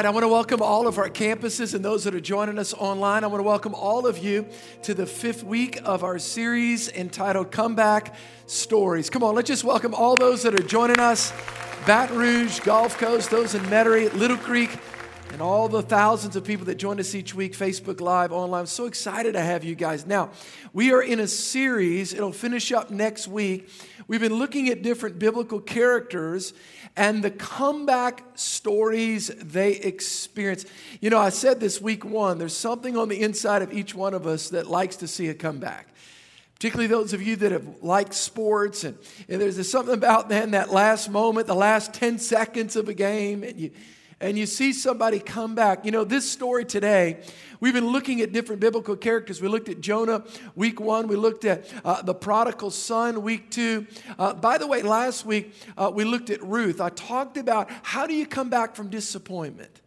Right, I want to welcome all of our campuses and those that are joining us online. I want to welcome all of you to the fifth week of our series entitled Comeback Stories. Come on, let's just welcome all those that are joining us Baton Rouge, Gulf Coast, those in Metairie, Little Creek, and all the thousands of people that join us each week, Facebook Live, online. I'm so excited to have you guys. Now, we are in a series, it'll finish up next week. We've been looking at different biblical characters and the comeback stories they experience. You know, I said this week one, there's something on the inside of each one of us that likes to see a comeback. Particularly those of you that have liked sports, and, and there's something about then that last moment, the last 10 seconds of a game, and you and you see somebody come back. You know, this story today, we've been looking at different biblical characters. We looked at Jonah week one, we looked at uh, the prodigal son week two. Uh, by the way, last week uh, we looked at Ruth. I talked about how do you come back from disappointment?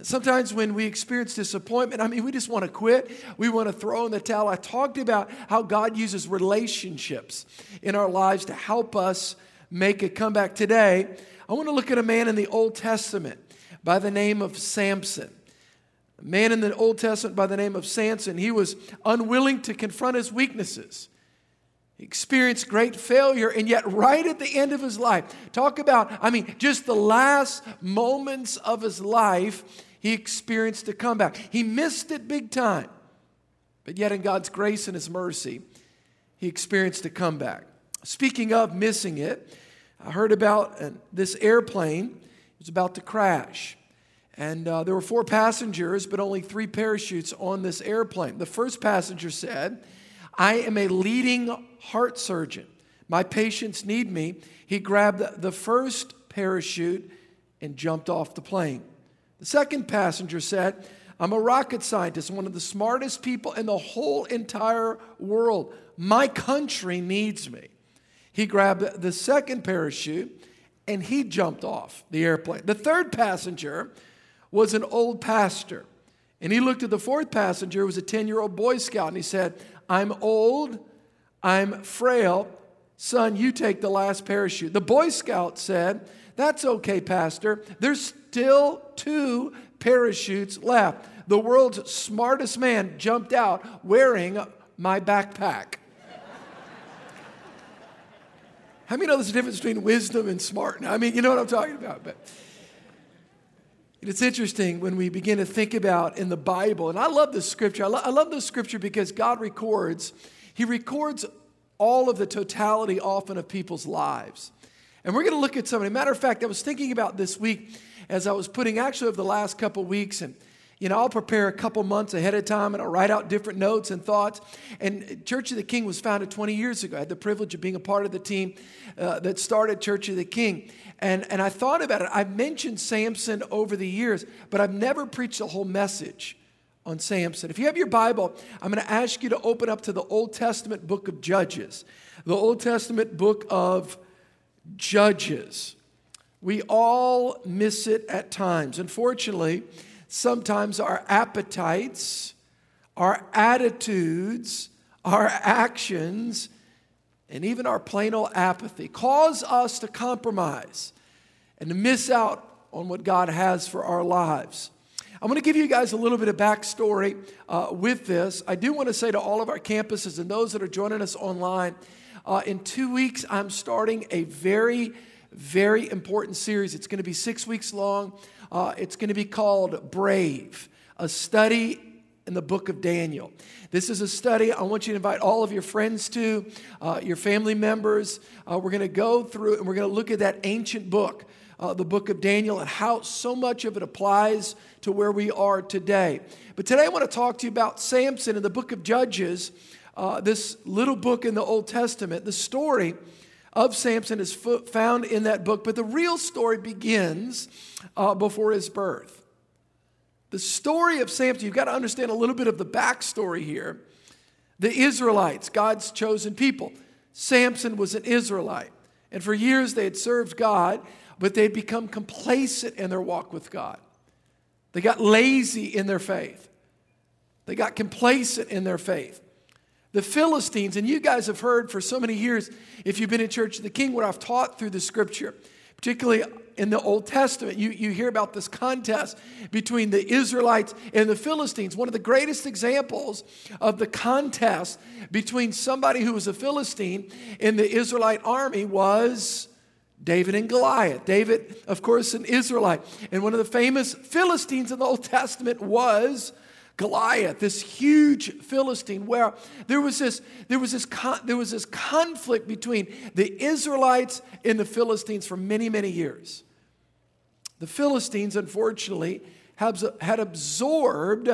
Sometimes when we experience disappointment, I mean, we just want to quit. We want to throw in the towel. I talked about how God uses relationships in our lives to help us make a comeback. Today, I want to look at a man in the Old Testament by the name of Samson. A man in the Old Testament by the name of Samson. He was unwilling to confront his weaknesses. He experienced great failure, and yet, right at the end of his life, talk about, I mean, just the last moments of his life, he experienced a comeback. He missed it big time, but yet, in God's grace and his mercy, he experienced a comeback. Speaking of missing it, I heard about uh, this airplane. It was about to crash. And uh, there were four passengers, but only three parachutes on this airplane. The first passenger said, I am a leading heart surgeon. My patients need me. He grabbed the first parachute and jumped off the plane. The second passenger said, I'm a rocket scientist, one of the smartest people in the whole entire world. My country needs me. He grabbed the second parachute and he jumped off the airplane. The third passenger was an old pastor. And he looked at the fourth passenger, who was a 10 year old Boy Scout, and he said, I'm old, I'm frail. Son, you take the last parachute. The Boy Scout said, That's okay, Pastor. There's still two parachutes left. The world's smartest man jumped out wearing my backpack. How many know there's a difference between wisdom and smart? I mean, you know what I'm talking about. But it's interesting when we begin to think about in the Bible, and I love this scripture. I, lo- I love this scripture because God records, He records all of the totality often of people's lives. And we're going to look at somebody. Matter of fact, I was thinking about this week as I was putting actually over the last couple weeks and you know, I'll prepare a couple months ahead of time and I'll write out different notes and thoughts. And Church of the King was founded 20 years ago. I had the privilege of being a part of the team uh, that started Church of the King. And, and I thought about it. I've mentioned Samson over the years, but I've never preached a whole message on Samson. If you have your Bible, I'm going to ask you to open up to the Old Testament book of Judges. The Old Testament book of Judges. We all miss it at times. Unfortunately, sometimes our appetites, our attitudes, our actions, and even our plain old apathy cause us to compromise and to miss out on what God has for our lives. I'm going to give you guys a little bit of backstory uh, with this. I do want to say to all of our campuses and those that are joining us online, uh, in two weeks, I'm starting a very, very important series. It's going to be six weeks long. Uh, it's going to be called Brave, a study in the book of Daniel. This is a study I want you to invite all of your friends to, uh, your family members. Uh, we're going to go through and we're going to look at that ancient book, uh, the book of Daniel, and how so much of it applies to where we are today. But today I want to talk to you about Samson in the book of Judges, uh, this little book in the Old Testament. The story of Samson is found in that book, but the real story begins uh, before his birth. The story of Samson, you've got to understand a little bit of the backstory here. The Israelites, God's chosen people. Samson was an Israelite. And for years they had served God, but they'd become complacent in their walk with God. They got lazy in their faith. They got complacent in their faith. The Philistines, and you guys have heard for so many years, if you've been in Church of the King, what I've taught through the scripture, particularly in the Old Testament. You, you hear about this contest between the Israelites and the Philistines. One of the greatest examples of the contest between somebody who was a Philistine in the Israelite army was David and Goliath. David, of course, an Israelite. And one of the famous Philistines in the Old Testament was Goliath, this huge Philistine, where there was this, there was this, there was this conflict between the Israelites and the Philistines for many, many years. The Philistines, unfortunately, had absorbed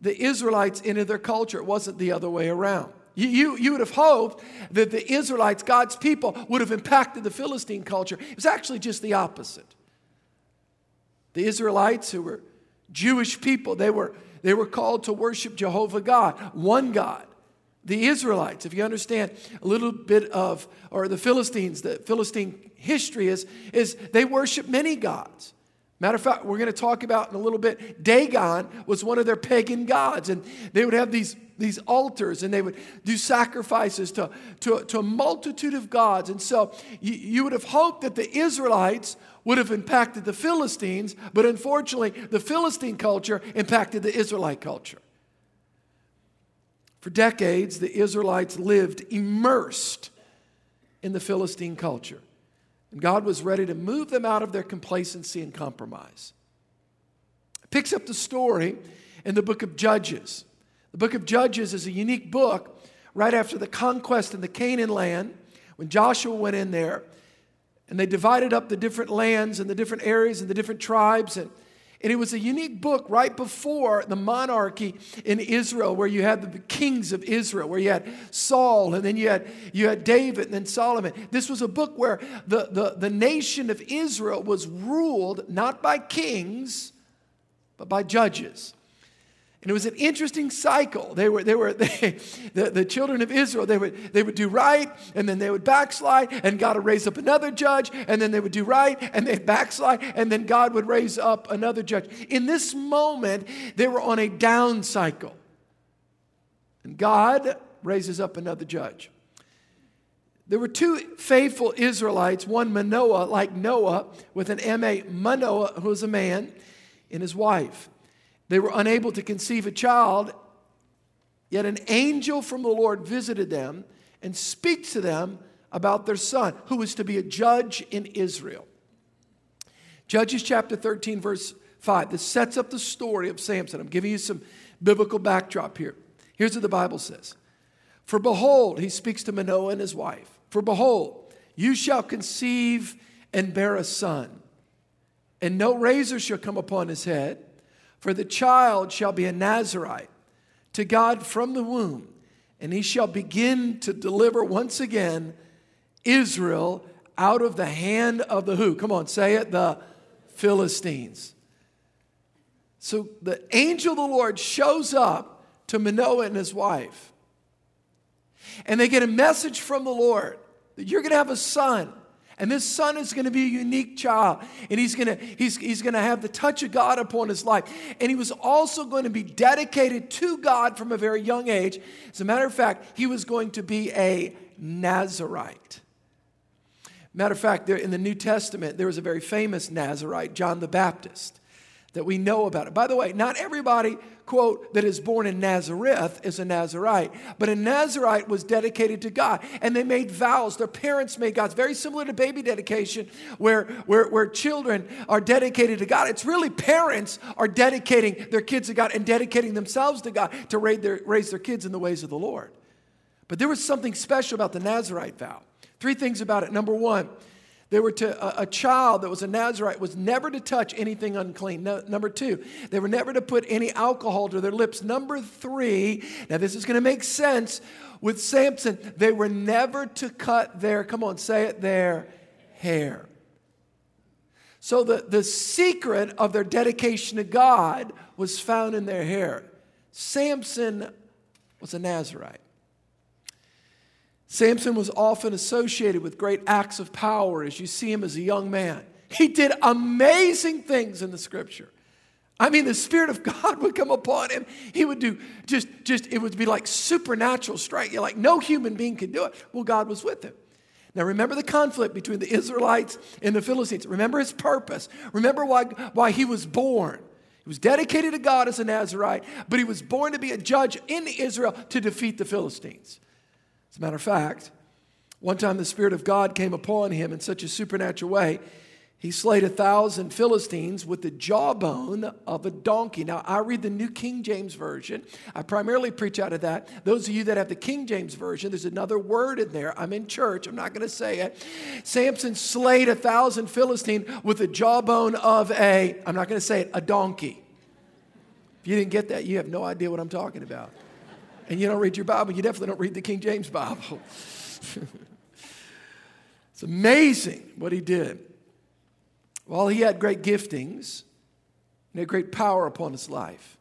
the Israelites into their culture. It wasn't the other way around. You, you, you, would have hoped that the Israelites, God's people, would have impacted the Philistine culture. It was actually just the opposite. The Israelites, who were Jewish people, they were they were called to worship Jehovah God, one God. The Israelites, if you understand a little bit of, or the Philistines, the Philistine history is, is they worship many gods. Matter of fact, we're going to talk about in a little bit, Dagon was one of their pagan gods. And they would have these, these altars and they would do sacrifices to, to, to a multitude of gods. And so you, you would have hoped that the Israelites would have impacted the Philistines, but unfortunately, the Philistine culture impacted the Israelite culture. For decades, the Israelites lived immersed in the Philistine culture. And God was ready to move them out of their complacency and compromise. It picks up the story in the book of Judges. The book of Judges is a unique book right after the conquest in the Canaan land when Joshua went in there and they divided up the different lands and the different areas and the different tribes. And, and it was a unique book right before the monarchy in Israel, where you had the kings of Israel, where you had Saul, and then you had, you had David, and then Solomon. This was a book where the, the, the nation of Israel was ruled not by kings, but by judges. And it was an interesting cycle. They were, they were, they, the, the children of Israel, they would, they would do right, and then they would backslide, and God would raise up another judge, and then they would do right, and they'd backslide, and then God would raise up another judge. In this moment, they were on a down cycle. And God raises up another judge. There were two faithful Israelites, one Manoah, like Noah, with an M A, Manoah, who was a man, and his wife. They were unable to conceive a child, yet an angel from the Lord visited them and speaks to them about their son, who was to be a judge in Israel. Judges chapter 13, verse 5. This sets up the story of Samson. I'm giving you some biblical backdrop here. Here's what the Bible says For behold, he speaks to Manoah and his wife. For behold, you shall conceive and bear a son, and no razor shall come upon his head for the child shall be a Nazarite to God from the womb, and he shall begin to deliver once again Israel out of the hand of the who? Come on, say it, the Philistines. So the angel of the Lord shows up to Manoah and his wife. And they get a message from the Lord that you're going to have a son. And this son is going to be a unique child. And he's going to, he's, he's going to have the touch of God upon his life. And he was also going to be dedicated to God from a very young age. As a matter of fact, he was going to be a Nazarite. Matter of fact, there, in the New Testament, there was a very famous Nazarite, John the Baptist that we know about it. By the way, not everybody, quote, that is born in Nazareth is a Nazarite, but a Nazarite was dedicated to God and they made vows. Their parents made vows, very similar to baby dedication, where, where, where children are dedicated to God. It's really parents are dedicating their kids to God and dedicating themselves to God to raise their, raise their kids in the ways of the Lord. But there was something special about the Nazarite vow. Three things about it. Number one, they were to, a, a, child that was a Nazarite was never to touch anything unclean. No, number two, they were never to put any alcohol to their lips. Number three, now this is going to make sense with Samson, they were never to cut their, come on, say it, their hair. So the, the secret of their dedication to God was found in their hair. Samson was a Nazarite. Samson was often associated with great acts of power as you see him as a young man. He did amazing things in the scripture. I mean, the Spirit of God would come upon him. He would do just, just it would be like supernatural strength. You're like no human being could do it. Well, God was with him. Now, remember the conflict between the Israelites and the Philistines. Remember his purpose. Remember why, why he was born. He was dedicated to God as a Nazarite, but he was born to be a judge in Israel to defeat the Philistines. As a matter of fact, one time the Spirit of God came upon him in such a supernatural way, he slayed a thousand Philistines with the jawbone of a donkey. Now, I read the New King James Version. I primarily preach out of that. Those of you that have the King James Version, there's another word in there. I'm in church, I'm not going to say it. Samson slayed a thousand Philistines with the jawbone of a, I'm not going to say it, a donkey. If you didn't get that, you have no idea what I'm talking about. And you don't read your Bible, you definitely don't read the King James Bible. it's amazing what he did. While he had great giftings and had great power upon his life,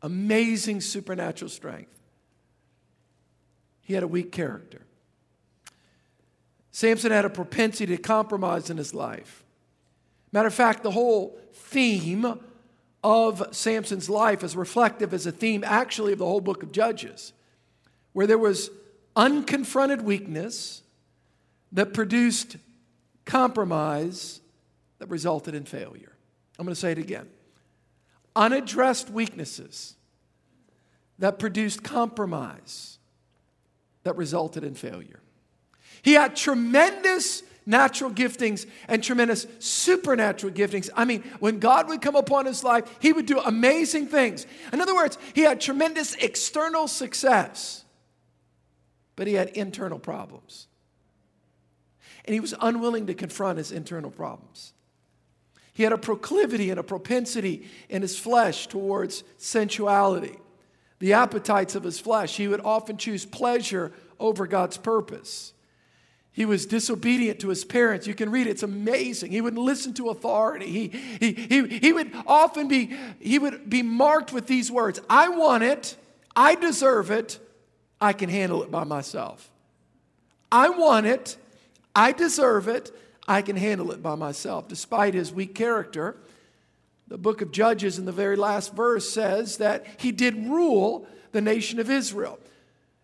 amazing supernatural strength, he had a weak character. Samson had a propensity to compromise in his life. Matter of fact, the whole theme of Samson's life is reflective as a theme, actually, of the whole book of Judges, where there was unconfronted weakness that produced compromise that resulted in failure. I'm going to say it again. Unaddressed weaknesses that produced compromise that resulted in failure. He had tremendous natural giftings and tremendous supernatural giftings. I mean, when God would come upon his life, he would do amazing things. In other words, he had tremendous external success, but he had internal problems and he was unwilling to confront his internal problems. He had a proclivity and a propensity in his flesh towards sensuality, the appetites of his flesh. He would often choose pleasure over God's purpose. He was disobedient to his parents. You can read it, it's amazing. He wouldn't listen to authority. He, he, he, he would often be, he would be marked with these words I want it, I deserve it, I can handle it by myself. I want it, I deserve it. I can handle it by myself. Despite his weak character, the book of Judges in the very last verse says that he did rule the nation of Israel.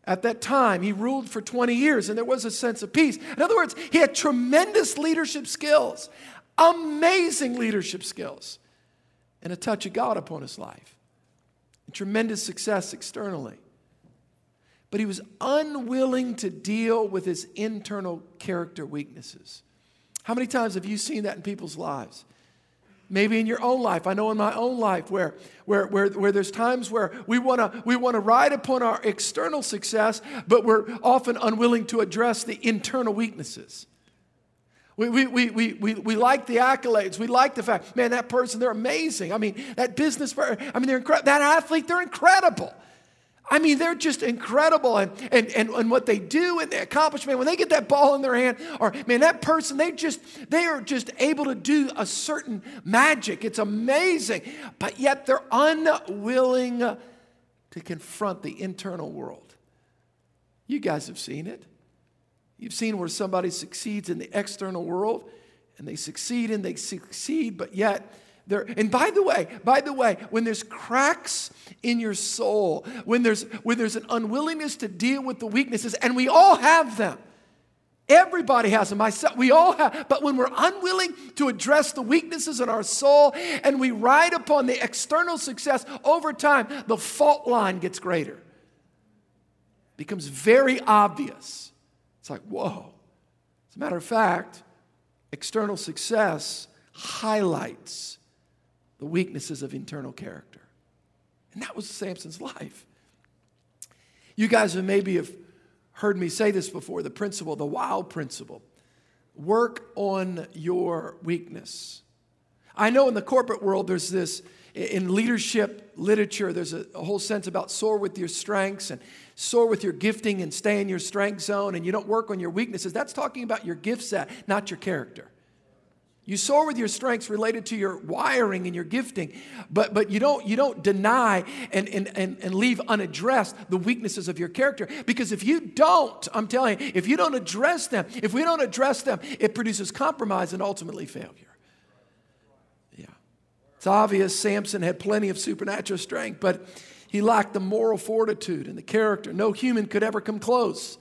At that time, he ruled for 20 years and there was a sense of peace. In other words, he had tremendous leadership skills, amazing leadership skills, and a touch of God upon his life, and tremendous success externally but he was unwilling to deal with his internal character weaknesses. How many times have you seen that in people's lives? Maybe in your own life. I know in my own life where, where, where, where there's times where we want to we wanna ride upon our external success, but we're often unwilling to address the internal weaknesses. We, we, we, we, we, we like the accolades. We like the fact, man, that person, they're amazing. I mean, that business, I mean, they're. That athlete, they're incredible. I mean, they're just incredible and, and, and, and what they do and the accomplishment. When they get that ball in their hand, or man, that person, they just, they are just able to do a certain magic. It's amazing. But yet they're unwilling to confront the internal world. You guys have seen it. You've seen where somebody succeeds in the external world and they succeed and they succeed, but yet there, and by the way, by the way, when there's cracks in your soul, when there's when there's an unwillingness to deal with the weaknesses, and we all have them. Everybody has them. Myself, we all have. But when we're unwilling to address the weaknesses in our soul and we ride upon the external success over time, the fault line gets greater. Becomes very obvious. It's like, whoa. As a matter of fact, external success highlights the weaknesses of internal character. And that was Samson's life. You guys have maybe have heard me say this before the principle, the wow principle. Work on your weakness. I know in the corporate world there's this, in leadership literature, there's a, a, whole sense about soar with your strengths and soar with your gifting and stay in your strength zone and you don't work on your weaknesses. That's talking about your gift set, not your character. You soar with your strengths related to your wiring and your gifting, but, but you, don't, you don't deny and, and, and, and leave unaddressed the weaknesses of your character. Because if you don't, I'm telling you, if you don't address them, if we don't address them, it produces compromise and ultimately failure. Yeah. It's obvious Samson had plenty of supernatural strength, but he lacked the moral fortitude and the character. No human could ever come close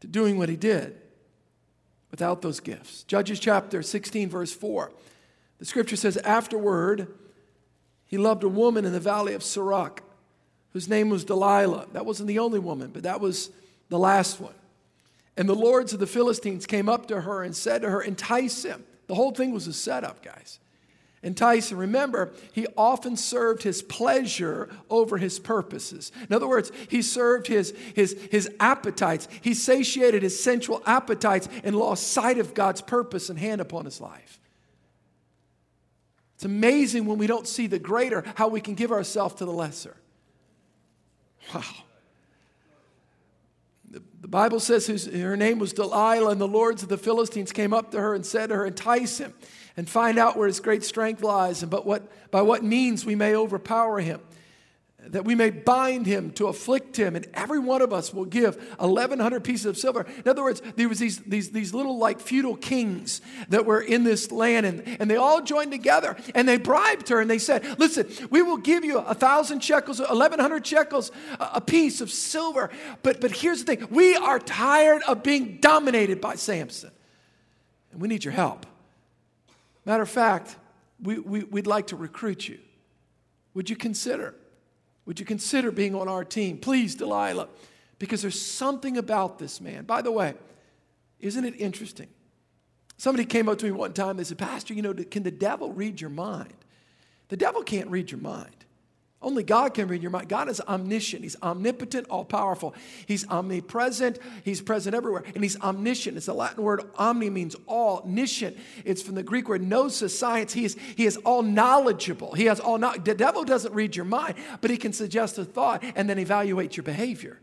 to doing what he did without those gifts. Judges chapter 16, verse 4. The scripture says, Afterward, he loved a woman in the valley of Sorek whose name was Delilah. That wasn't the only woman, but that was the last one. And the lords of the Philistines came up to her and said to her, Entice him. The whole thing was a setup, guys. Entice him. Remember, he often served his pleasure over his purposes. In other words, he served his, his, his appetites. He satiated his sensual appetites and lost sight of God's purpose and hand upon his life. It's amazing when we don't see the greater how we can give ourselves to the lesser. Wow. The Bible says his, her name was Delilah, and the lords of the Philistines came up to her and said to her, Entice him and find out where his great strength lies, and but what, by what means we may overpower him that we may bind him to afflict him and every one of us will give 1100 pieces of silver. In other words there was these, these, these little like feudal kings that were in this land and, and they all joined together and they bribed her and they said listen we will give you a thousand shekels 1100 shekels a piece of silver but but here's the thing. We are tired of being dominated by samson and we need your help. Matter of fact we, we, we'd like to recruit you. Would you consider would you consider being on our team? Please, Delilah, because there's something about this man. By the way, isn't it interesting? Somebody came up to me one time, they said, Pastor, you know, can the devil read your mind? The devil can't read your mind. Only God can read your mind. God is omniscient. He's omnipotent, all powerful. He's omnipresent. He's present everywhere. And He's omniscient. It's a Latin word. Omni means all. Niscient. It's from the Greek word gnosis, science. He is, he is all knowledgeable. He has all knowledge. The devil doesn't read your mind, but he can suggest a thought and then evaluate your behavior.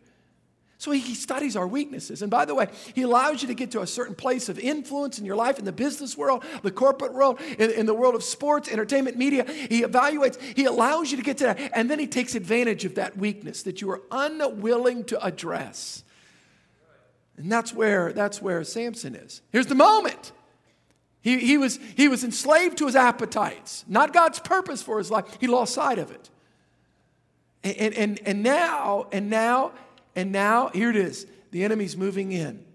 So he studies our weaknesses. And by the way, he allows you to get to a certain place of influence in your life, in the business world, the corporate world, in, in, the world of sports, entertainment, media. He evaluates, he allows you to get to that. And then he takes advantage of that weakness that you are unwilling to address. And that's where, that's where Samson is. Here's the moment. He, he, was, he was enslaved to his appetites, not God's purpose for his life. He lost sight of it. And, and, and now, and now and now, here it is the enemy's moving in.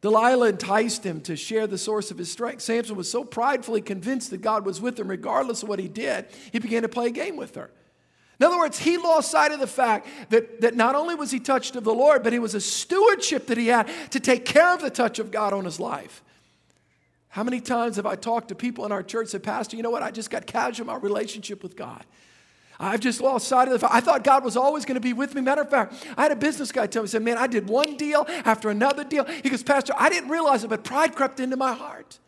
Delilah enticed him to share the source of his strength. Samson was so pridefully convinced that God was with him, regardless of what he did, he began to play a game with her. In other words, he lost sight of the fact that, that not only was he touched of the Lord, but it was a stewardship that he had to take care of the touch of God on his life. How many times have I talked to people in our church that, Pastor, you know what? I just got casual in my relationship with God. I've just lost sight of the fact. I thought God was always going to be with me. Matter of fact, I had a business guy tell me, he said, Man, I did one deal after another deal. He goes, Pastor, I didn't realize it, but pride crept into my heart.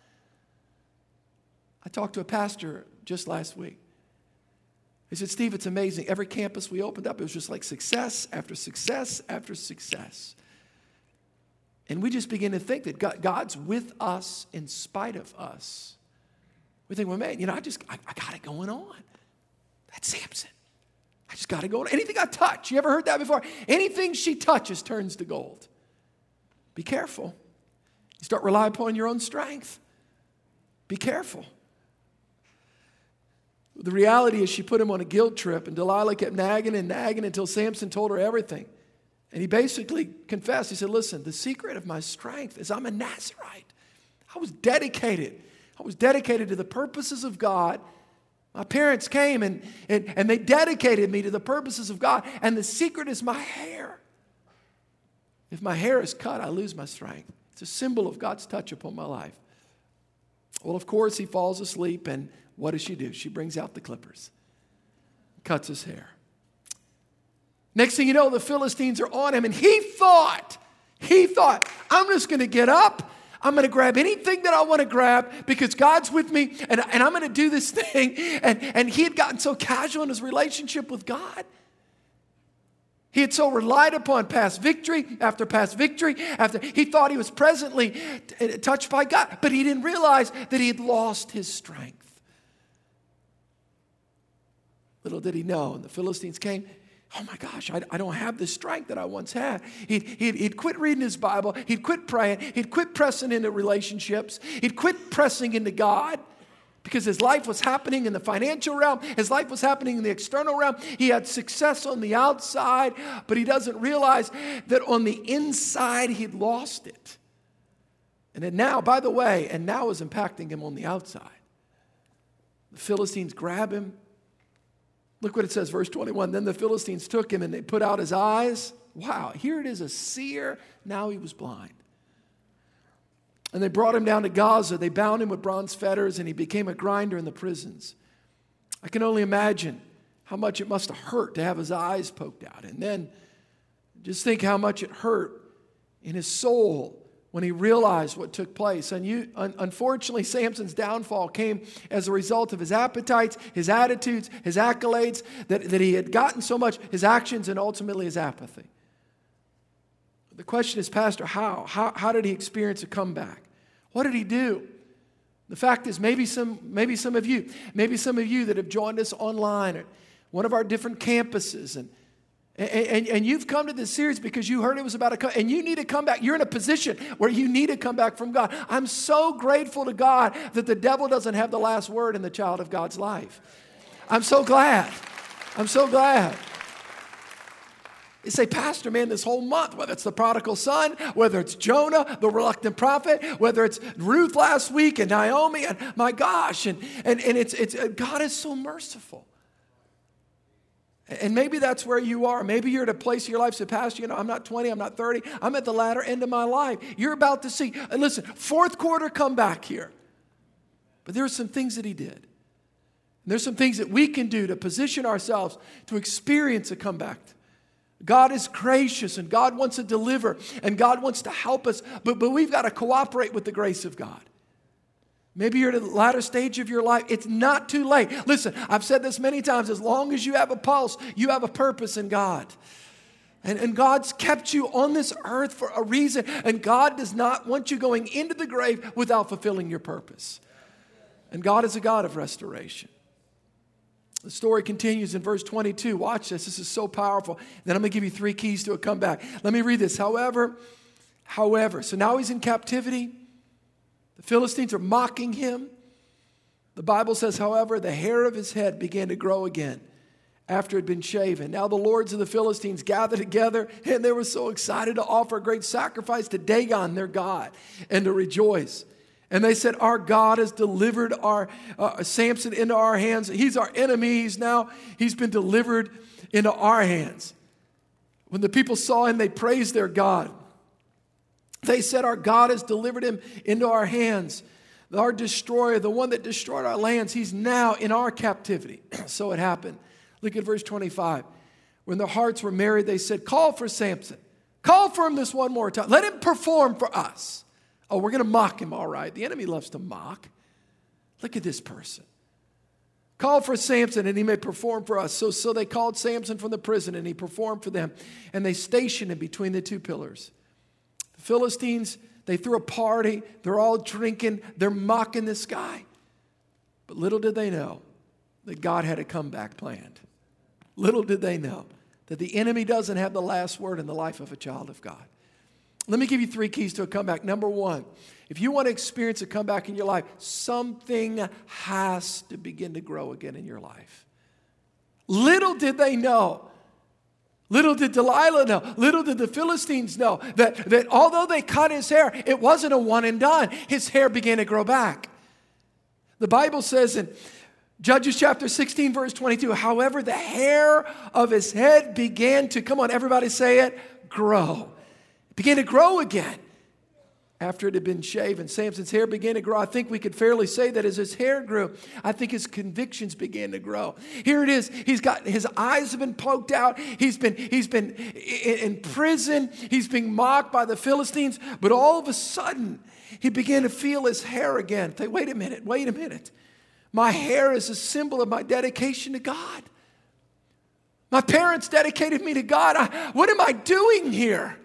I talked to a pastor just last week. He said, Steve, it's amazing. Every campus we opened up, it was just like success after success after success. And we just begin to think that God's with us in spite of us. We think, well, man, you know, I just, I, I got it going on. That's Samson. I just got to go. Anything I touch, you ever heard that before? Anything she touches turns to gold. Be careful. You start relying upon your own strength. Be careful. The reality is, she put him on a guilt trip, and Delilah kept nagging and nagging until Samson told her everything. And he basically confessed. He said, Listen, the secret of my strength is I'm a Nazarite. I was dedicated. I was dedicated to the purposes of God my parents came and, and, and they dedicated me to the purposes of God. And the secret is my hair. If my hair is cut, I lose my strength. It's a symbol of God's touch upon my life. Well, of course, he falls asleep, and what does she do? She brings out the clippers, cuts his hair. Next thing you know, the Philistines are on him, and he thought, he thought, I'm just going to get up I'm going to grab anything that I want to grab because God's with me and, and I'm going to do this thing. And, and he had gotten so casual in his relationship with God. He had so relied upon past victory after past victory after he thought he was presently t- touched by God, but he didn't realize that he had lost his strength. Little did he know, and the Philistines came oh my gosh, I, I don't have the strength that I once had. He'd, he'd, he'd quit reading his Bible, he'd quit praying, he'd quit pressing into relationships, he'd quit pressing into God. because his life was happening in the financial realm, his life was happening in the external realm. He had success on the outside, but he doesn't realize that on the inside he'd lost it. And then now, by the way, and now is impacting him on the outside. The Philistines grab him. Look what it says, verse 21. Then the Philistines took him and they put out his eyes. Wow, here it is a seer. Now he was blind. And they brought him down to Gaza. They bound him with bronze fetters, and he became a grinder in the prisons. I can only imagine how much it must have hurt to have his eyes poked out. And then just think how much it hurt in his soul when he realized what took place. And you, un- unfortunately, Samson's downfall came as a result of his appetites, his attitudes, his accolades, that, that he had gotten so much, his actions, and ultimately his apathy. The question is, Pastor, how? How, how did he experience a comeback? What did he do? The fact is, maybe some, maybe some of you, maybe some of you that have joined us online at one of our different campuses, and, and, and, and you've come to this series because you heard it was about a, and you need to come back. You're in a position where you need to come back from God. I'm so grateful to God that the devil doesn't have the last word in the child of God's life. I'm so glad. I'm so glad. You say, Pastor, man, this whole month, whether it's the prodigal son, whether it's Jonah, the reluctant prophet, whether it's Ruth last week and Naomi, and my gosh, and, and, and it's, it's, God is so merciful. And maybe that's where you are. Maybe you're at a place in your life, say, Pastor, you know, I'm not 20, I'm not 30, I'm at the latter end of my life. You're about to see, and listen, fourth quarter come back here. But there are some things that he did. And there's some things that we can do to position ourselves to experience a comeback. God is gracious and God wants to deliver and God wants to help us, but, but we've got to cooperate with the grace of God. Maybe you're at the latter stage of your life. It's not too late. Listen, I've said this many times as long as you have a pulse, you have a purpose in God. And, and God's kept you on this earth for a reason. And God does not want you going into the grave without fulfilling your purpose. And God is a God of restoration. The story continues in verse 22. Watch this. This is so powerful. Then I'm going to give you three keys to a comeback. Let me read this. However, however, so now he's in captivity. The Philistines are mocking him. The Bible says, however, the hair of his head began to grow again after it had been shaven. Now the lords of the Philistines gathered together and they were so excited to offer a great sacrifice to Dagon, their God, and to rejoice. And they said, Our God has delivered our uh, Samson into our hands. He's our enemy. He's now, he's been delivered into our hands. When the people saw him, they praised their God. They said, Our God has delivered him into our hands. Our destroyer, the one that destroyed our lands, he's now in our captivity. so it happened. Look at verse 25. When their hearts were married, they said, Call for Samson. Call for him this one more time. Let him perform for us. Oh, we're going to mock him, all right. The enemy loves to mock. Look at this person. Call for Samson and he may perform for us. So, so they called Samson from the prison and he performed for them. And they stationed him between the two pillars. Philistines, they threw a party. They're all drinking. They're mocking this guy. But little did they know that God had a comeback planned. Little did they know that the enemy doesn't have the last word in the life of a child of God. Let me give you three keys to a comeback. Number one, if you want to experience a comeback in your life, something has to begin to grow again in your life. Little did they know. Little did Delilah know, little did the Philistines know that, that although they cut his hair, it wasn't a one and done. His hair began to grow back. The Bible says in Judges chapter 16, verse 22, however, the hair of his head began to, come on, everybody say it, grow began to grow again after it had been shaven. Samson's hair began to grow. I think we could fairly say that as his hair grew, I think his convictions began to grow. Here it is. He's got his eyes have been poked out. He's been he's been in prison. He's being mocked by the Philistines. But all of a sudden, he began to feel his hair again. Think, wait a minute, wait a minute. My hair is a symbol of my dedication to God. My parents dedicated me to God. I, what am I doing here?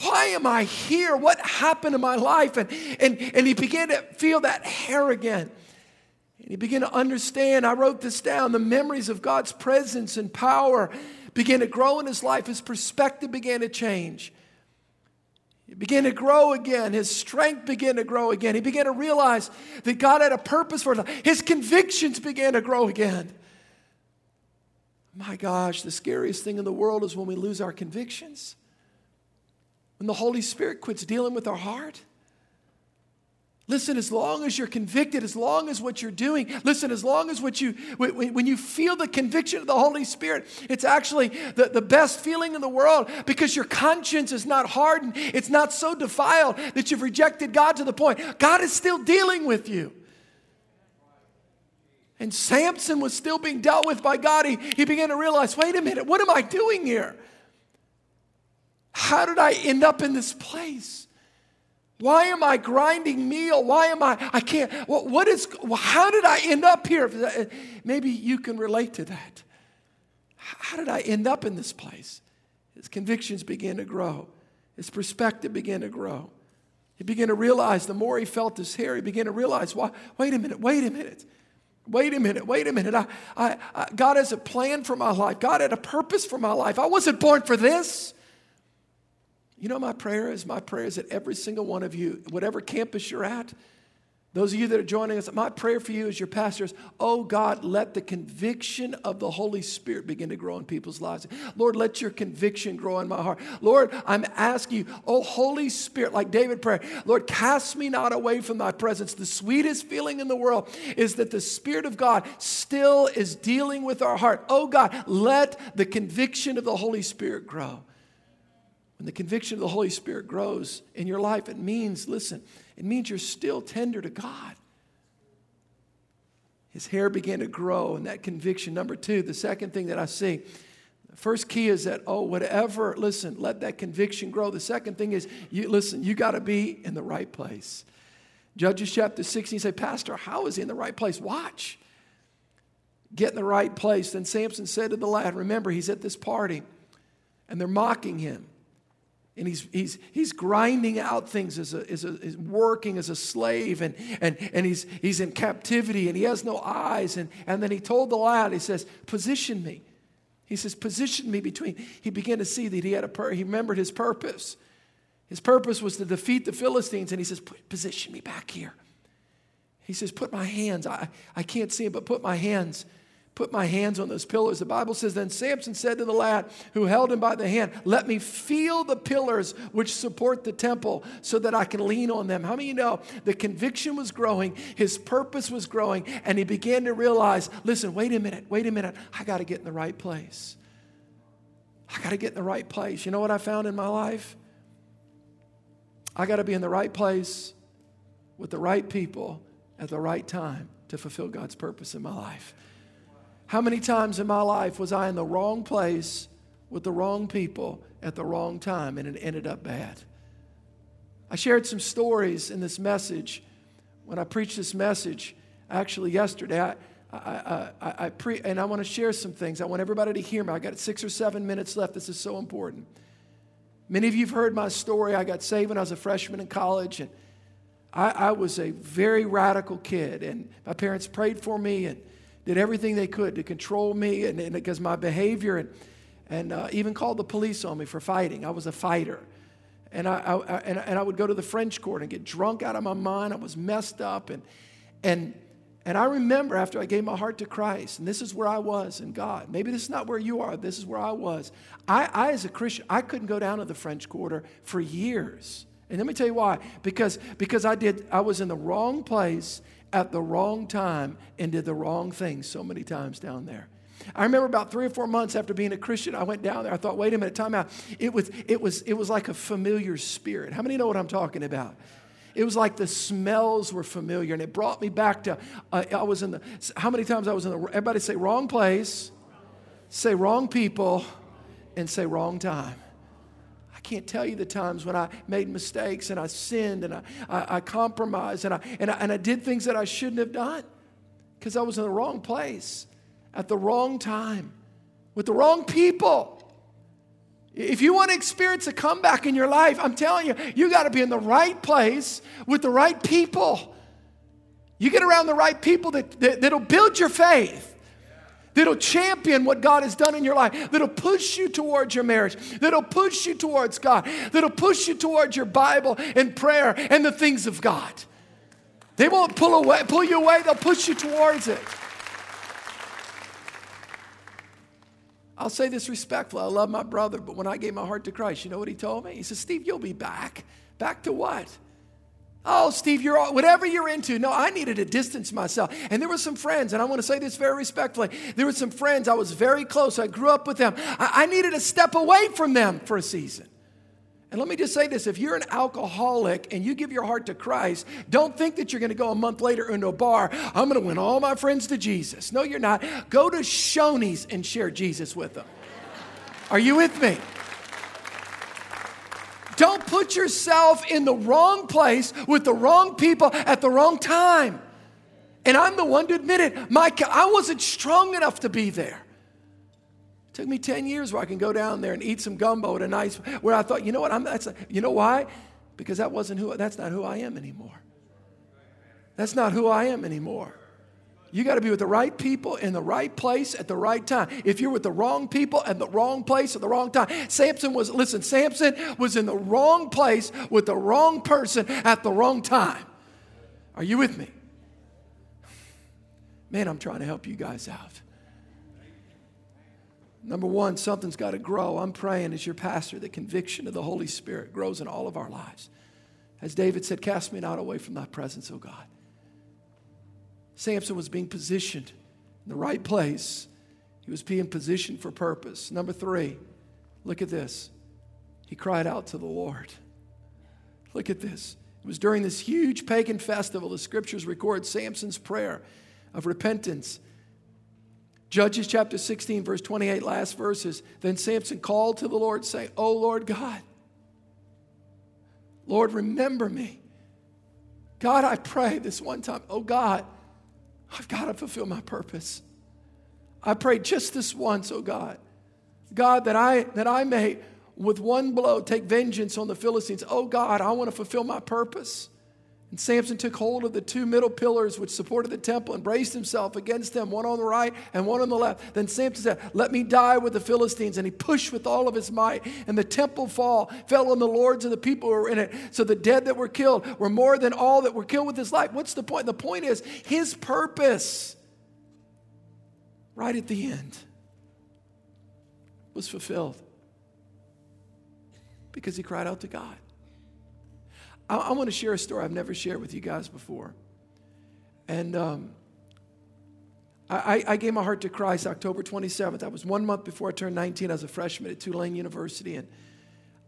Why am I here? What happened in my life? And, and, and he began to feel that hair again. And he began to understand. I wrote this down the memories of God's presence and power began to grow in his life. His perspective began to change. He began to grow again. His strength began to grow again. He began to realize that God had a purpose for him. His convictions began to grow again. My gosh, the scariest thing in the world is when we lose our convictions. When the Holy Spirit quits dealing with our heart. Listen, as long as you're convicted, as long as what you're doing, listen, as long as what you, when you feel the conviction of the Holy Spirit, it's actually the, the best feeling in the world because your conscience is not hardened. It's not so defiled that you've rejected God to the point God is still dealing with you. And Samson was still being dealt with by God. He, he began to realize wait a minute, what am I doing here? How did I end up in this place? Why am I grinding meal? Why am I, I can't, what, what is, how did I end up here? Maybe you can relate to that. How did I end up in this place? His convictions began to grow, his perspective began to grow. He began to realize the more he felt his hair, he began to realize, why, wait a minute, wait a minute. Wait a minute, wait a minute. I, I, I, God has a plan for my life. God had a purpose for my life. I wasn't born for this. You know, my prayer is my prayer is that every single one of you, whatever campus you're at, those of you that are joining us, my prayer for you as your pastors, oh God, let the conviction of the Holy Spirit begin to grow in people's lives. Lord, let your conviction grow in my heart. Lord, I'm asking you, oh Holy Spirit, like David prayed, Lord, cast me not away from thy presence. The sweetest feeling in the world is that the Spirit of God still is dealing with our heart. Oh God, let the conviction of the Holy Spirit grow. When the conviction of the Holy Spirit grows in your life, it means, listen, it means you're still tender to God. His hair began to grow, and that conviction. Number two, the second thing that I see, the first key is that, oh, whatever, listen, let that conviction grow. The second thing is, you listen, you got to be in the right place. Judges chapter 16 say, Pastor, how is he in the right place? Watch. Get in the right place. Then Samson said to the lad, remember, he's at this party, and they're mocking him and he's, he's, he's grinding out things as a, as a as working as a slave. And, and, and he's, he's in captivity and he has no eyes. And, and then he told the lad he says position me. He says position me between he began to see that he had a he remembered his purpose. His purpose was to defeat the philistines. And he says position me back here. He says put my hands i, I can't see him but put my hands put my hands on those pillars. The Bible says, Then Samson said to the lad who held him by the hand, Let me feel the pillars which support the temple so that I can lean on them. How many you know the conviction was growing, his purpose was growing, and he began to realize, Listen, wait a minute, wait a minute, I got to get in the right place. I got to get in the right place. You know what I found in my life? I got to be in the right place with the right people at the right time to fulfill God's purpose in my life. How many times in my life was I in the wrong place with the wrong people at the wrong time and it ended up bad? I shared some stories in this message when I preached this message actually yesterday. I, I, I, I pre, and I want to share some things. I want everybody to hear me. I got six or seven minutes left. This is so important. Many of you have heard my story. I got saved when I was a freshman in college, and I, I was a very radical kid. And my parents prayed for me, and did everything they could to control me and, because my behavior and, and uh, even called the police on me for fighting. I was a fighter. And I, I, and, and I would go to the French Quarter and get drunk out of my mind. I was messed up. And, and, and I remember after I gave my heart to Christ, and this is where I was in God. Maybe this is not where you are, this is where I was. I, I as a Christian, I couldn't go down to the French Quarter for years. And let me tell you why. Because, because I did, I was in the wrong place at the wrong time and did the wrong thing so many times down there. I remember about three or four months after being a Christian, I went down there. I thought, wait a minute, time out. It was, it was, it was like a familiar spirit. How many know what I'm talking about? It was like the smells were familiar, and it brought me back to. Uh, I was in the. How many times I was in the? Everybody say wrong place, say wrong people, and say wrong time can't tell you the times when I made mistakes and I sinned and I, I, I compromised and I, and, I, and I did things that I shouldn't have done because I was in the wrong place at the wrong time with the wrong people. If you want to experience a comeback in your life, I'm telling you, you got to be in the right place with the right people. You get around the right people that, that, that'll build your faith that'll champion what God has done in your life, that'll push you towards your marriage, that'll push you towards God, that'll push you towards your Bible and prayer and the things of God. They won't pull away, pull you away, they'll push you towards it. I'll say this respectfully. I love my brother, but when I gave my heart to Christ, you know what he told me? He said, Steve, you'll be back. Back to what? Oh, Steve, you're all, whatever you're into. No, I needed to distance myself. And there were some friends, and I want to say this very respectfully. There were some friends I was very close. I grew up with them. I, I needed to step away from them for a season. And let me just say this if you're an alcoholic and you give your heart to Christ, don't think that you're going to go a month later into a bar. I'm going to win all my friends to Jesus. No, you're not. Go to Shoney's and share Jesus with them. Are you with me? Don't put yourself in the wrong place with the wrong people at the wrong time. And I'm the one to admit it. My, I wasn't strong enough to be there. It took me 10 years where I can go down there and eat some gumbo at a nice, where I thought, you know what, I'm, that's, you know why? Because that wasn't who, that's not who I am anymore. That's not who I am anymore. You got to be with the right people in the right place at the right time. If you're with the wrong people at the wrong place at the wrong time, Samson was, listen, Samson was in the wrong place with the wrong person at the wrong time. Are you with me? Man, I'm trying to help you guys out. Number one, something's got to grow. I'm praying as your pastor, the conviction of the Holy Spirit grows in all of our lives. As David said, Cast me not away from thy presence, O God. Samson was being positioned in the right place. He was being positioned for purpose. Number three, look at this. He cried out to the Lord. Look at this. It was during this huge pagan festival, the scriptures record Samson's prayer of repentance. Judges chapter 16, verse 28, last verses. Then Samson called to the Lord, saying, Oh Lord God, Lord, remember me. God, I pray this one time, oh God, I've got to fulfill my purpose. I pray just this once, oh God. God, that I, that I may, with one blow, take vengeance on the Philistines. Oh God, I want to fulfill my purpose. And Samson took hold of the two middle pillars which supported the temple and braced himself against them, one on the right and one on the left. Then Samson said, Let me die with the Philistines. And he pushed with all of his might. And the temple fall fell on the lords and the people who were in it. So the dead that were killed were more than all that were killed with his life. What's the point? The point is his purpose, right at the end, was fulfilled because he cried out to God. I, I want to share a story I've never shared with you guys before. And um, I, I, gave my heart to Christ October 27th. That was one month before I turned 19 as a freshman at Tulane University. And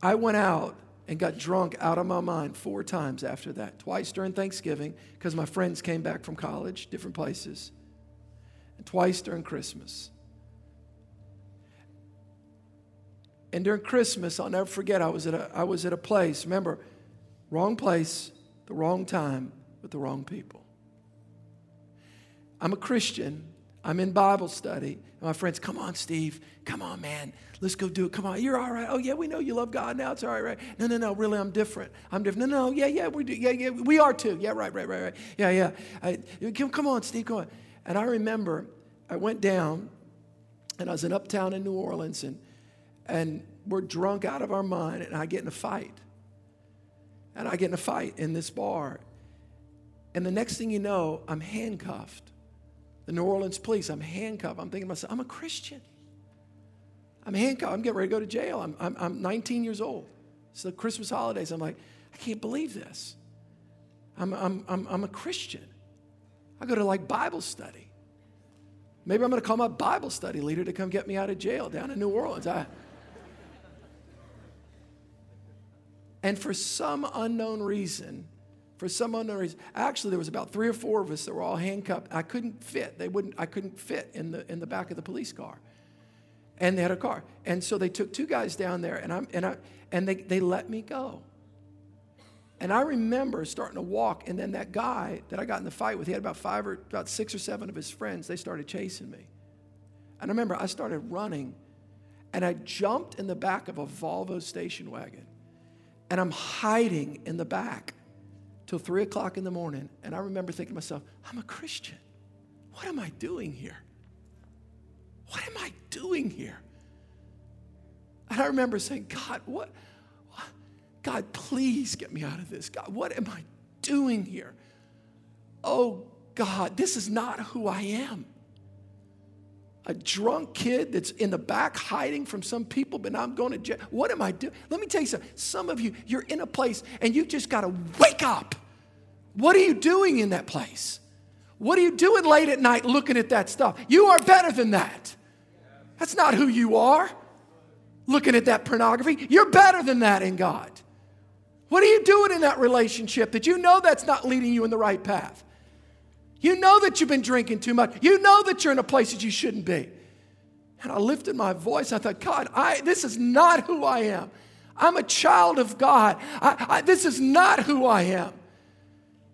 I went out and got drunk out of my mind four times after that. Twice during Thanksgiving, because my friends came back from college, different places, and twice during Christmas. And during Christmas, I'll never forget, I was at a, I was at a place. Remember, Wrong place, the wrong time, with the wrong people. I'm a Christian. I'm in Bible study. And my friends, come on, Steve. Come on, man. Let's go do it. Come on. You're all right. Oh, yeah, we know you love God now. It's all right, right? No, no, no. Really, I'm different. I'm different. No, no. Yeah, yeah, we do. Yeah, yeah. We are too. Yeah, right, right, right, right. Yeah, yeah. I, come on, Steve. Come on. And I remember I went down and I was in uptown in New Orleans and, and we're drunk out of our mind and I get in a fight and I get in a fight in this bar. And the next thing you know, I'm handcuffed. The New Orleans police, I'm handcuffed. I'm thinking to myself, I'm a Christian. I'm handcuffed. I'm getting ready to go to jail. I'm, I'm, I'm 19 years old. It's the Christmas holidays. I'm like, I can't believe this. I'm, I'm, I'm, I'm a Christian. I go to like Bible study. Maybe I'm going to call my Bible study leader to come get me out of jail down in New Orleans. I, And for some unknown reason, for some unknown reason, actually there was about three or four of us that were all handcuffed. I couldn't fit. They wouldn't. I couldn't fit in the in the back of the police car, and they had a car. And so they took two guys down there, and I'm and I and they they let me go. And I remember starting to walk, and then that guy that I got in the fight with, he had about five or about six or seven of his friends. They started chasing me, and I remember I started running, and I jumped in the back of a Volvo station wagon and I'm hiding in the back till three o'clock in the morning. And I remember thinking to myself, I'm a Christian. What am I doing here? what am I doing here? And I remember saying, God, what? God, please get me out of this. God, what am I doing here? Oh, God, this is not who I am. A drunk kid that's in the back hiding from some people, but I'm going to jail. What am I doing? Let me tell you something. Some of you, you're in a place and you just got to wake up. What are you doing in that place? What are you doing late at night looking at that stuff? You are better than that. That's not who you are. Looking at that pornography, you're better than that in God. What are you doing in that relationship that you know that's not leading you in the right path? You know that you've been drinking too much. You know that you're in a place that you shouldn't be. And I lifted my voice. I thought, God, I, this is not who I am. I'm a child of God. I, I, this is not who I am.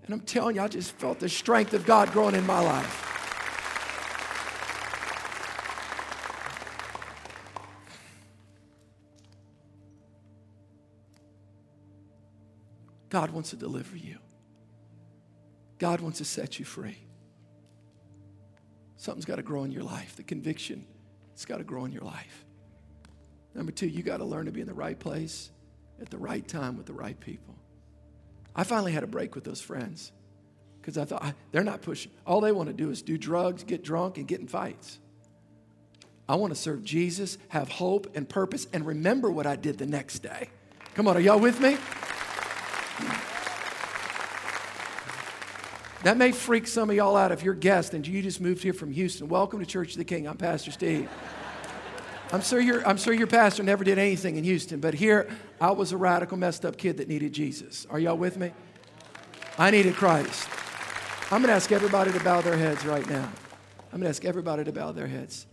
And I'm telling you, I just felt the strength of God growing in my life. God wants to deliver you. God wants to set you free. Something's got to grow in your life. The conviction, it's got to grow in your life. Number two, you got to learn to be in the right place at the right time with the right people. I finally had a break with those friends because I thought they're not pushing. All they want to do is do drugs, get drunk, and get in fights. I want to serve Jesus, have hope and purpose, and remember what I did the next day. Come on, are y'all with me? That may freak some of y'all out if you're guests and you just moved here from Houston. Welcome to Church of the King. I'm Pastor Steve. I'm sure, your, I'm sure your pastor never did anything in Houston, but here I was a radical, messed up kid that needed Jesus. Are y'all with me? I needed Christ. I'm going to ask everybody to bow their heads right now. I'm going to ask everybody to bow their heads.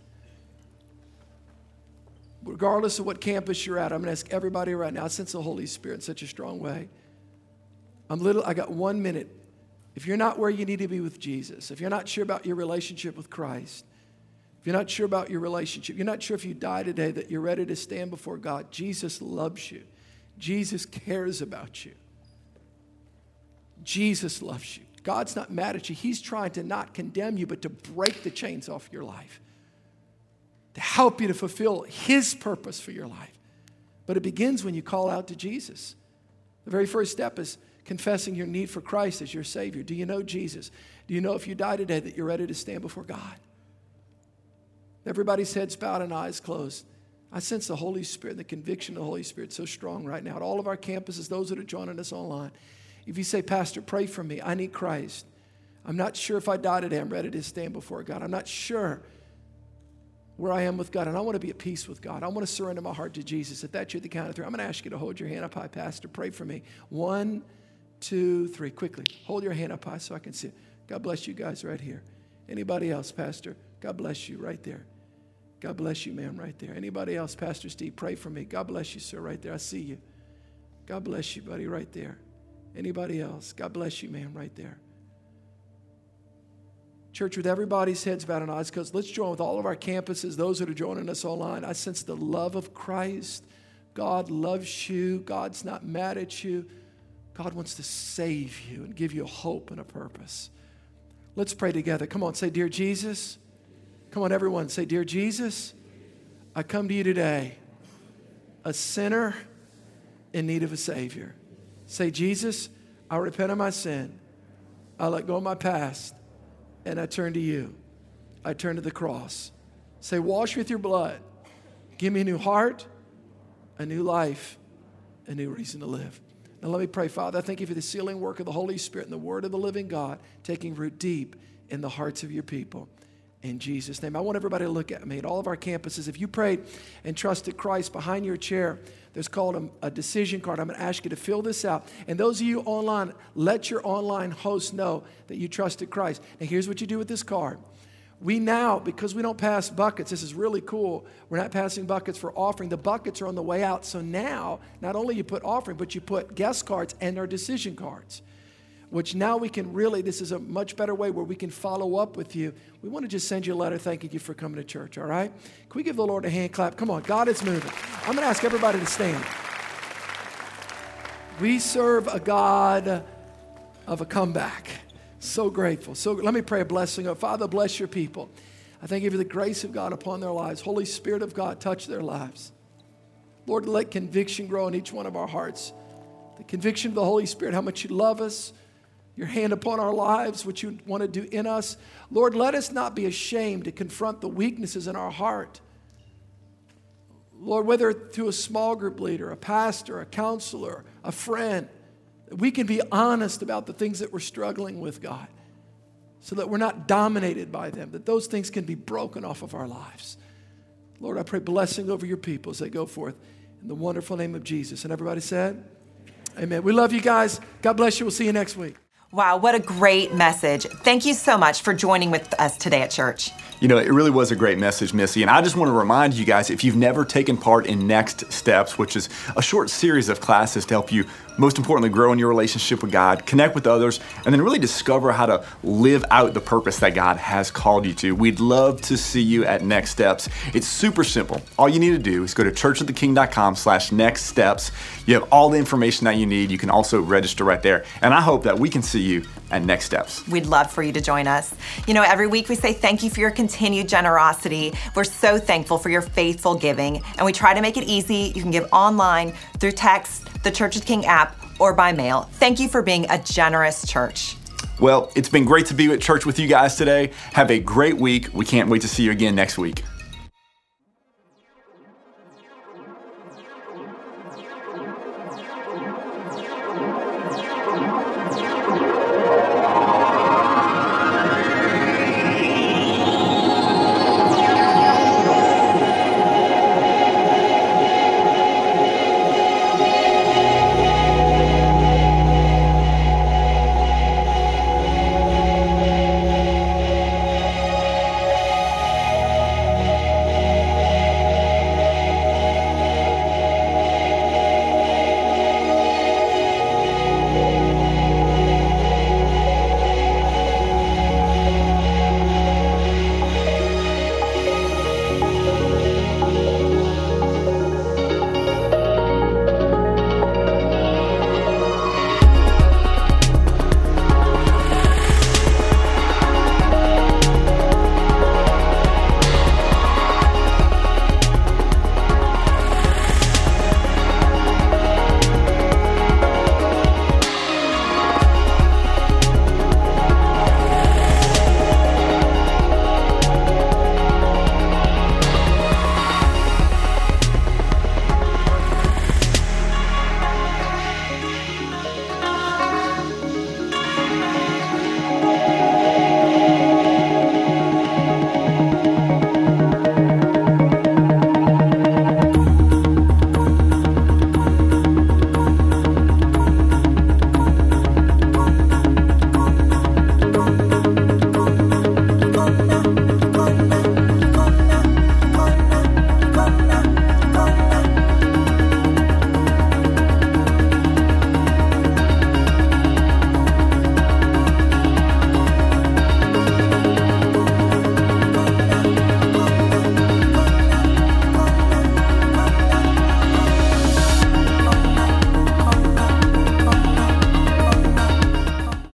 Regardless of what campus you're at, I'm going to ask everybody right now. I sense the Holy Spirit in such a strong way. I'm little, I got one minute if you're not where you need to be with Jesus, if you're not sure about your relationship with Christ, if you're not sure about your relationship, you're not sure if you die today that you're ready to stand before God, Jesus loves you. Jesus cares about you. Jesus loves you. God's not mad at you. He's trying to not condemn you, but to break the chains off your life, to help you to fulfill His purpose for your life. But it begins when you call out to Jesus. The very first step is confessing your need for Christ as your Savior? Do you know Jesus? Do you know if you die today that you're ready to stand before God? Everybody's heads bowed and eyes closed. I sense the Holy Spirit, the conviction of the Holy Spirit so strong right now at all of our campuses, those that are joining us online. If you say, Pastor, pray for me, I need Christ. I'm not sure if I die today, I'm ready to stand before God. I'm not sure where I am with God, and I want to be at peace with God. I want to surrender my heart to Jesus. If that's you the count of three, I'm going to ask you to hold your hand up high, Pastor. Pray for me. One, two, three. Quickly, hold your hand up high so I can see it. God bless you guys right here. Anybody else, Pastor? God bless you right there. God bless you, ma'am, right there. Anybody else, Pastor Steve? Pray for me. God bless you, sir, right there. I see you. God bless you, buddy, right there. Anybody else? God bless you, ma'am, right there. Church, with everybody's heads bowed and eyes closed, let's join with all of our campuses, those that are joining us online. I sense the love of Christ. God loves you. God's not mad at you. God wants to save you and give you a hope and a purpose. Let's pray together. Come on, say, Dear Jesus. Come on, everyone, say, Dear Jesus, I come to you today, a sinner in need of a Savior. Say, Jesus, I repent of my sin. I let go of my past and I turn to you. I turn to the cross. Say, Wash me with your blood. Give me a new heart, a new life, a new reason to live. Now, let me pray, Father. I thank you for the sealing work of the Holy Spirit and the Word of the living God taking root deep in the hearts of your people. In Jesus' name. I want everybody to look at me at all of our campuses. If you prayed and trusted Christ behind your chair, there's called a, a decision card. I'm going to ask you to fill this out. And those of you online, let your online host know that you trusted Christ. And here's what you do with this card we now, because we don't pass buckets, this is really cool. We're not passing buckets for offering. The buckets are on the way out. So now, not only you put offering, but you put guest cards and our decision cards, which now we can really, this is a much better way where we can follow up with you. We want to just send you a letter thanking you for coming to church, all right? Can we give the Lord a hand clap? Come on, God is moving. I'm going to ask everybody to stand. We serve a God of a comeback. So grateful. So let me pray a blessing. Father, bless your people. I thank you for the grace of God upon their lives. Holy Spirit of God, touch their lives. Lord, let conviction grow in each one of our hearts. The conviction of the Holy Spirit, how much you love us, your hand upon our lives, what you want to do in us. Lord, let us not be ashamed to confront the weaknesses in our heart. Lord, whether through a small group leader, a pastor, a counselor, a friend, we can be honest about the things that we're struggling with, God, so that we're not dominated by them, that those things can be broken off of our lives. Lord, I pray blessing over your people as they go forth in the wonderful name of Jesus. And everybody said, Amen. We love you guys. God bless you. We'll see you next week. Wow, what a great message. Thank you so much for joining with us today at church. You know, it really was a great message, Missy. And I just want to remind you guys if you've never taken part in Next Steps, which is a short series of classes to help you, most importantly, grow in your relationship with God, connect with others, and then really discover how to live out the purpose that God has called you to, we'd love to see you at Next Steps. It's super simple. All you need to do is go to churchoftheking.com slash next steps. You have all the information that you need. You can also register right there. And I hope that we can see you at Next Steps. We'd love for you to join us. You know, every week we say thank you for your continued generosity. We're so thankful for your faithful giving, and we try to make it easy. You can give online, through text, the Church of King app, or by mail. Thank you for being a generous church. Well, it's been great to be at church with you guys today. Have a great week. We can't wait to see you again next week.